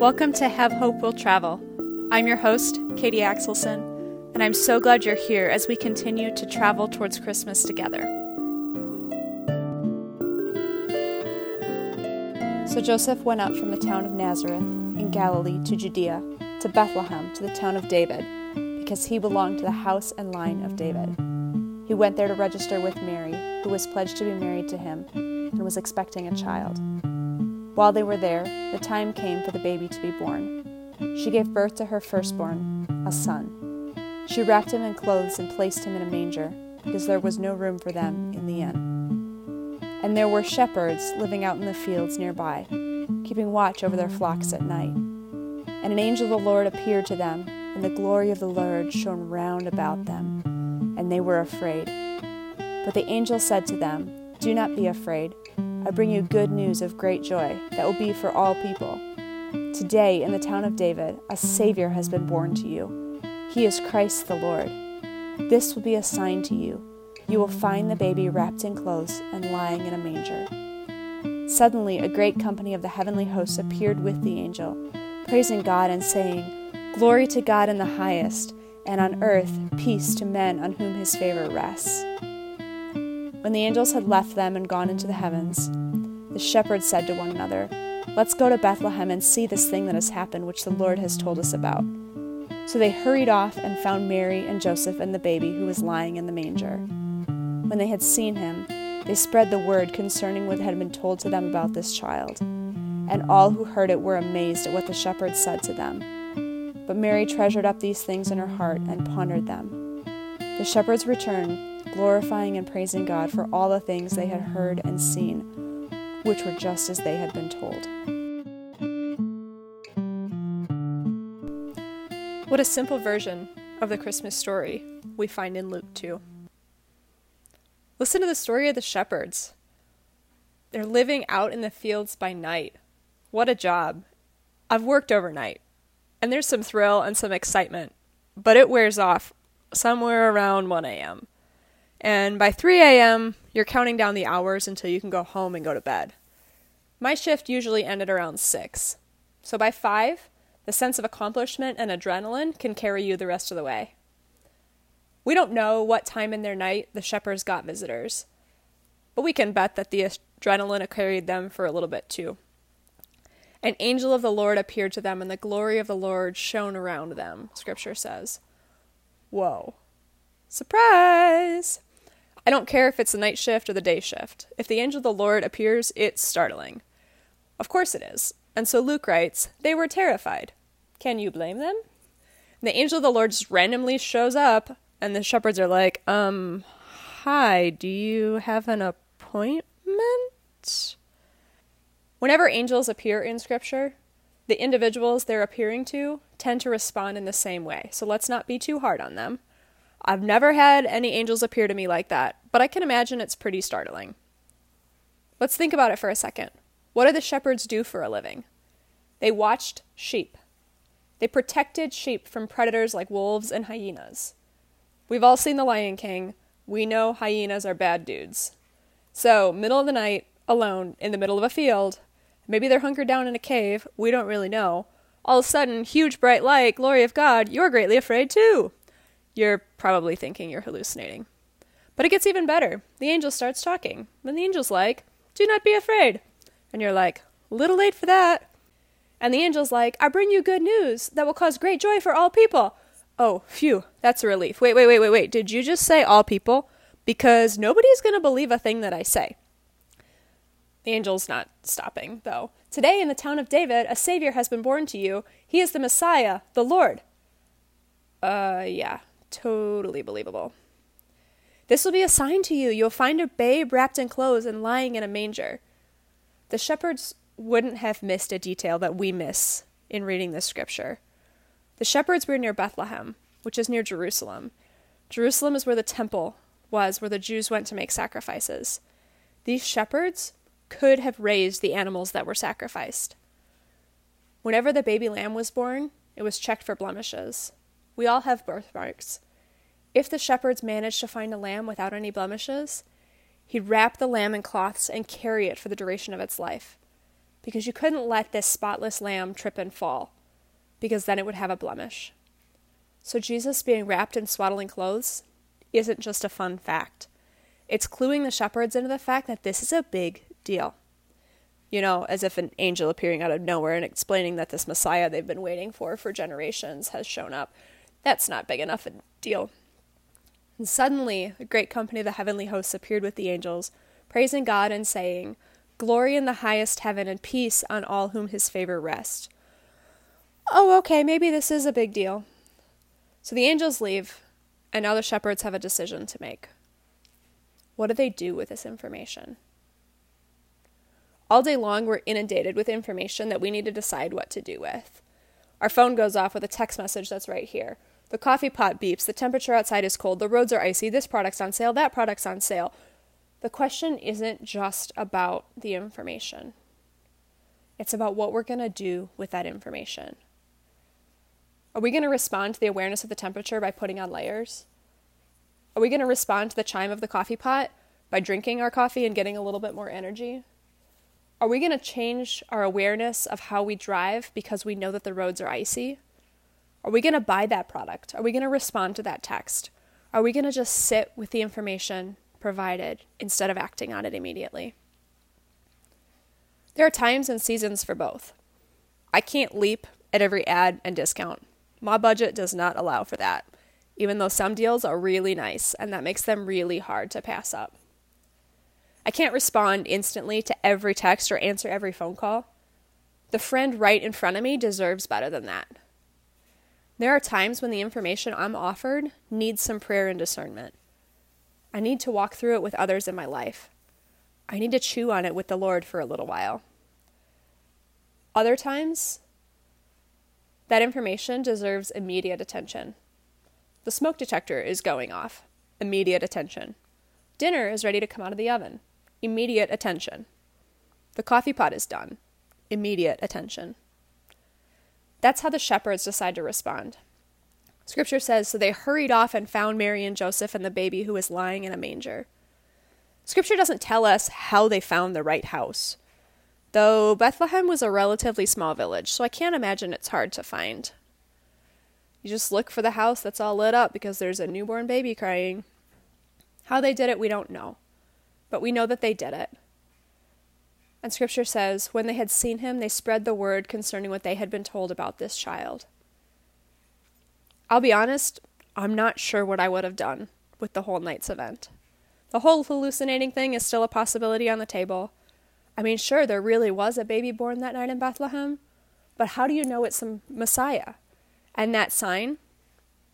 Welcome to Have Hope Will Travel. I'm your host, Katie Axelson, and I'm so glad you're here as we continue to travel towards Christmas together. So Joseph went up from the town of Nazareth in Galilee to Judea, to Bethlehem, to the town of David, because he belonged to the house and line of David. He went there to register with Mary, who was pledged to be married to him and was expecting a child. While they were there, the time came for the baby to be born. She gave birth to her firstborn, a son. She wrapped him in clothes and placed him in a manger, because there was no room for them in the inn. And there were shepherds living out in the fields nearby, keeping watch over their flocks at night. And an angel of the Lord appeared to them, and the glory of the Lord shone round about them, and they were afraid. But the angel said to them, Do not be afraid. I bring you good news of great joy that will be for all people. Today, in the town of David, a Savior has been born to you. He is Christ the Lord. This will be a sign to you. You will find the baby wrapped in clothes and lying in a manger. Suddenly, a great company of the heavenly hosts appeared with the angel, praising God and saying, Glory to God in the highest, and on earth peace to men on whom his favor rests. When the angels had left them and gone into the heavens, the shepherds said to one another, Let's go to Bethlehem and see this thing that has happened, which the Lord has told us about. So they hurried off and found Mary and Joseph and the baby who was lying in the manger. When they had seen him, they spread the word concerning what had been told to them about this child. And all who heard it were amazed at what the shepherds said to them. But Mary treasured up these things in her heart and pondered them. The shepherds returned glorifying and praising God for all the things they had heard and seen, which were just as they had been told. What a simple version of the Christmas story we find in Luke 2. Listen to the story of the shepherds. They're living out in the fields by night. What a job. I've worked overnight, and there's some thrill and some excitement, but it wears off somewhere around 1 a.m. And by 3 a.m., you're counting down the hours until you can go home and go to bed. My shift usually ended around 6. So by 5, the sense of accomplishment and adrenaline can carry you the rest of the way. We don't know what time in their night the shepherds got visitors, but we can bet that the adrenaline carried them for a little bit too. An angel of the Lord appeared to them, and the glory of the Lord shone around them, Scripture says. Whoa. Surprise! I don't care if it's the night shift or the day shift. If the angel of the Lord appears, it's startling. Of course it is. And so Luke writes, They were terrified. Can you blame them? And the angel of the Lord just randomly shows up, and the shepherds are like, Um, hi, do you have an appointment? Whenever angels appear in Scripture, the individuals they're appearing to tend to respond in the same way. So let's not be too hard on them. I've never had any angels appear to me like that, but I can imagine it's pretty startling. Let's think about it for a second. What do the shepherds do for a living? They watched sheep. They protected sheep from predators like wolves and hyenas. We've all seen The Lion King. We know hyenas are bad dudes. So, middle of the night, alone, in the middle of a field, maybe they're hunkered down in a cave, we don't really know. All of a sudden, huge bright light, glory of God, you're greatly afraid too. You're probably thinking you're hallucinating. But it gets even better. The angel starts talking, and the angel's like, Do not be afraid. And you're like, Little late for that. And the angel's like, I bring you good news that will cause great joy for all people. Oh, phew, that's a relief. Wait, wait, wait, wait, wait. Did you just say all people? Because nobody's going to believe a thing that I say. The angel's not stopping, though. Today in the town of David, a Savior has been born to you. He is the Messiah, the Lord. Uh, yeah, Totally believable. This will be a sign to you. You'll find a babe wrapped in clothes and lying in a manger. The shepherds wouldn't have missed a detail that we miss in reading this scripture. The shepherds were near Bethlehem, which is near Jerusalem. Jerusalem is where the temple was, where the Jews went to make sacrifices. These shepherds could have raised the animals that were sacrificed. Whenever the baby lamb was born, it was checked for blemishes. We all have birthmarks. If the shepherds managed to find a lamb without any blemishes, he'd wrap the lamb in cloths and carry it for the duration of its life. because you couldn't let this spotless lamb trip and fall, because then it would have a blemish. So, Jesus being wrapped in swaddling clothes isn't just a fun fact. It's cluing the shepherds into the fact that this is a big deal. You know, as if an angel appearing out of nowhere and explaining that this Messiah they've been waiting for for generations has shown up. That's not big enough a deal. And suddenly, a great company of the heavenly hosts appeared with the angels, praising God and saying, Glory in the highest heaven and peace on all whom his favor rests. Oh, okay, maybe this is a big deal. So the angels leave, and now the shepherds have a decision to make. What do they do with this information? All day long, we're inundated with information that we need to decide what to do with. Our phone goes off with a text message that's right here. The coffee pot beeps, the temperature outside is cold, the roads are icy, this product's on sale, that product's on sale. The question isn't just about the information, it's about what we're going to do with that information. Are we going to respond to the awareness of the temperature by putting on layers? Are we going to respond to the chime of the coffee pot by drinking our coffee and getting a little bit more energy? Are we going to change our awareness of how we drive because we know that the roads are icy? Are we going to buy that product? Are we going to respond to that text? Are we going to just sit with the information provided instead of acting on it immediately? There are times and seasons for both. I can't leap at every ad and discount. My budget does not allow for that, even though some deals are really nice and that makes them really hard to pass up. I can't respond instantly to every text or answer every phone call. The friend right in front of me deserves better than that. There are times when the information I'm offered needs some prayer and discernment. I need to walk through it with others in my life. I need to chew on it with the Lord for a little while. Other times, that information deserves immediate attention. The smoke detector is going off. Immediate attention. Dinner is ready to come out of the oven. Immediate attention. The coffee pot is done. Immediate attention. That's how the shepherds decide to respond. Scripture says, So they hurried off and found Mary and Joseph and the baby who was lying in a manger. Scripture doesn't tell us how they found the right house though Bethlehem was a relatively small village, so I can't imagine it's hard to find. You just look for the house that's all lit up because there's a newborn baby crying. How they did it, we don't know, but we know that they did it. And Scripture says, when they had seen him, they spread the word concerning what they had been told about this child. I'll be honest, I'm not sure what I would have done with the whole night's event. The whole hallucinating thing is still a possibility on the table, I mean, sure, there really was a baby born that night in Bethlehem, but how do you know it's the Messiah? And that sign?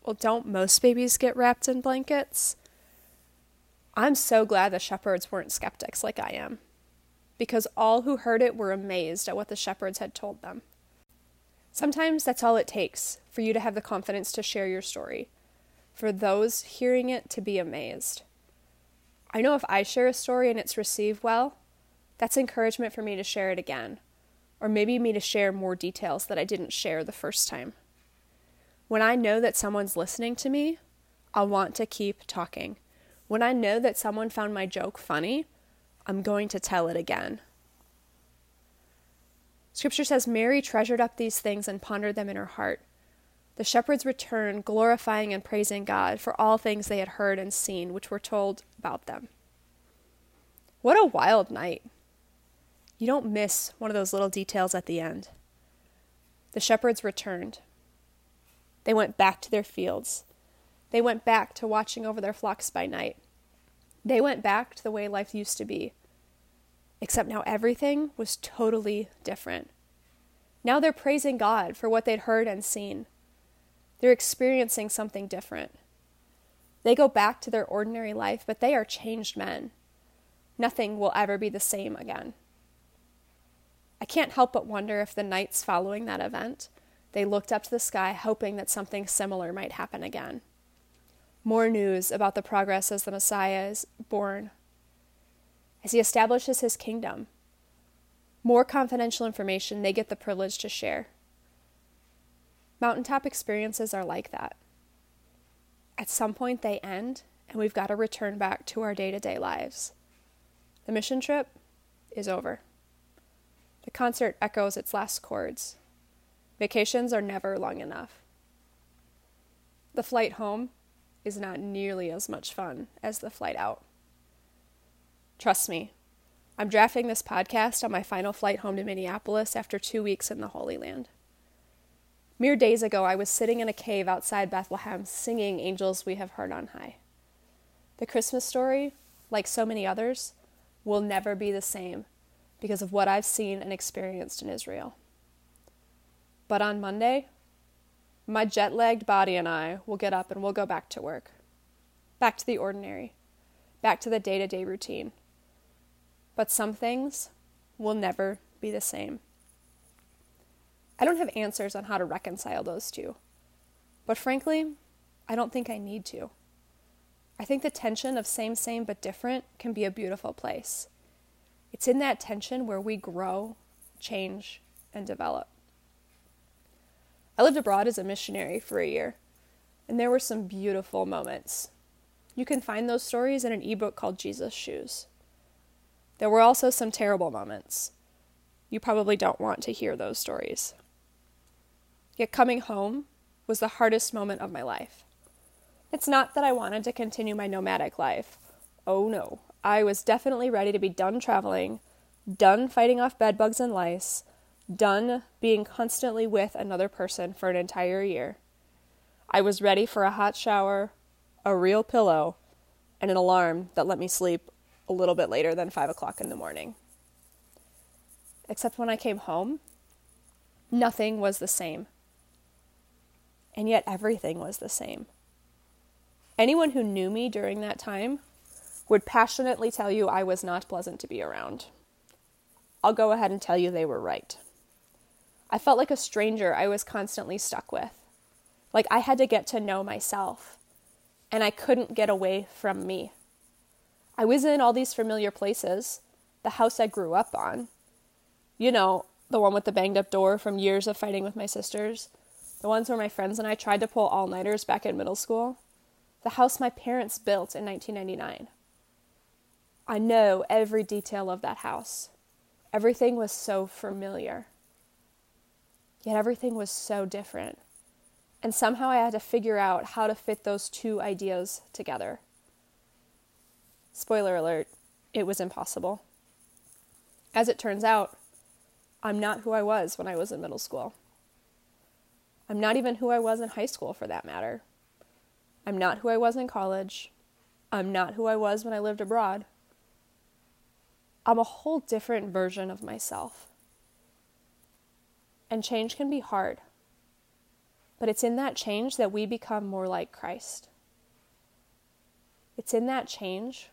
Well, don't most babies get wrapped in blankets? I'm so glad the shepherds weren't skeptics like I am, because all who heard it were amazed at what the shepherds had told them. Sometimes that's all it takes for you to have the confidence to share your story, for those hearing it to be amazed. I know if I share a story and it's received well, that's encouragement for me to share it again, or maybe me to share more details that I didn't share the first time. When I know that someone's listening to me, I'll want to keep talking. When I know that someone found my joke funny, I'm going to tell it again. Scripture says Mary treasured up these things and pondered them in her heart. The shepherds returned, glorifying and praising God for all things they had heard and seen, which were told about them. What a wild night! You don't miss one of those little details at the end. The shepherds returned. They went back to their fields. They went back to watching over their flocks by night. They went back to the way life used to be. Except now everything was totally different. Now they're praising God for what they'd heard and seen. They're experiencing something different. They go back to their ordinary life, but they are changed men. Nothing will ever be the same again. I can't help but wonder if the nights following that event, they looked up to the sky hoping that something similar might happen again. More news about the progress as the Messiah is born, as he establishes his kingdom. More confidential information they get the privilege to share. Mountaintop experiences are like that. At some point, they end, and we've got to return back to our day to day lives. The mission trip is over. The concert echoes its last chords. Vacations are never long enough. The flight home is not nearly as much fun as the flight out. Trust me, I'm drafting this podcast on my final flight home to Minneapolis after two weeks in the Holy Land. Mere days ago, I was sitting in a cave outside Bethlehem singing Angels We Have Heard on High. The Christmas story, like so many others, will never be the same because of what I've seen and experienced in Israel. But on Monday, my jet lagged body and I will get up and we'll go back to work. Back to the ordinary. Back to the day to day routine. But some things will never be the same. I don't have answers on how to reconcile those two. But frankly, I don't think I need to. I think the tension of same, same, but different can be a beautiful place. It's in that tension where we grow, change, and develop. I lived abroad as a missionary for a year, and there were some beautiful moments. You can find those stories in an ebook called Jesus Shoes. There were also some terrible moments. You probably don't want to hear those stories. Yet coming home was the hardest moment of my life. It's not that I wanted to continue my nomadic life. Oh no, I was definitely ready to be done traveling, done fighting off bedbugs and lice, done being constantly with another person for an entire year. I was ready for a hot shower, a real pillow, and an alarm that let me sleep a little bit later than 5 o'clock in the morning. Except when I came home, nothing was the same and yet everything was the same. Anyone who knew me during that time would passionately tell you I was not pleasant to be around. I'll go ahead and tell you they were right. I felt like a stranger I was constantly stuck with. Like I had to get to know myself, and I couldn't get away from me. I was in all these familiar places, the house I grew up on. You know, the one with the banged up door from years of fighting with my sisters, the ones where my friends and I tried to pull all nighters back in middle school, the house my parents built in 1999. I know every detail of that house. Everything was so familiar. Yet everything was so different. And somehow I had to figure out how to fit those two ideas together. Spoiler alert, it was impossible. As it turns out, I'm not who I was when I was in middle school. I'm not even who I was in high school for that matter. I'm not who I was in college. I'm not who I was when I lived abroad. I'm a whole different version of myself. And change can be hard. But it's in that change that we become more like Christ. It's in that change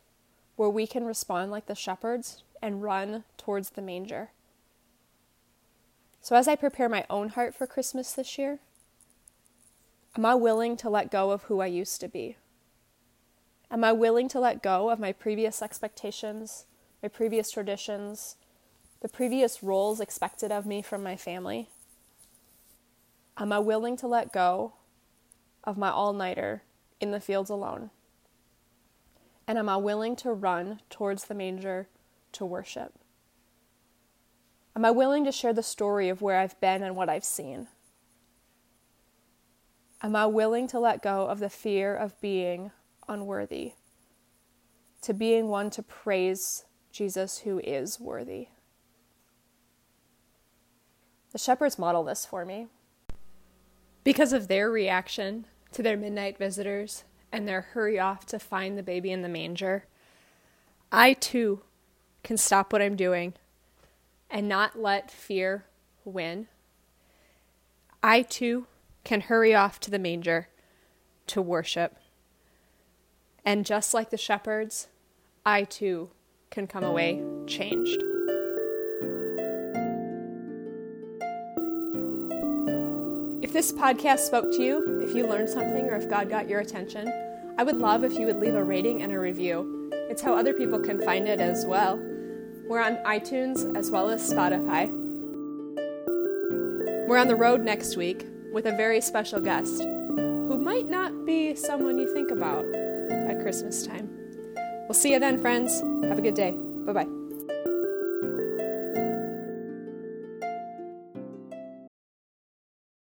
where we can respond like the shepherds and run towards the manger. So, as I prepare my own heart for Christmas this year, am I willing to let go of who I used to be? Am I willing to let go of my previous expectations, my previous traditions, the previous roles expected of me from my family? Am I willing to let go of my all nighter in the fields alone? And am I willing to run towards the manger to worship? Am I willing to share the story of where I've been and what I've seen? Am I willing to let go of the fear of being unworthy, to being one to praise Jesus who is worthy? The shepherds model this for me. Because of their reaction to their midnight visitors and their hurry off to find the baby in the manger, I too can stop what I'm doing and not let fear win, I too can hurry off to the manger to worship. And just like the shepherds, I too can come away changed. If this podcast spoke to you, if you learned something, or if God got your attention, I would love if you would leave a rating and a review. It's how other people can find it as well. We're on iTunes as well as Spotify. We're on the road next week with a very special guest who might not be someone you think about at Christmas time. We'll see you then, friends. Have a good day. Bye bye.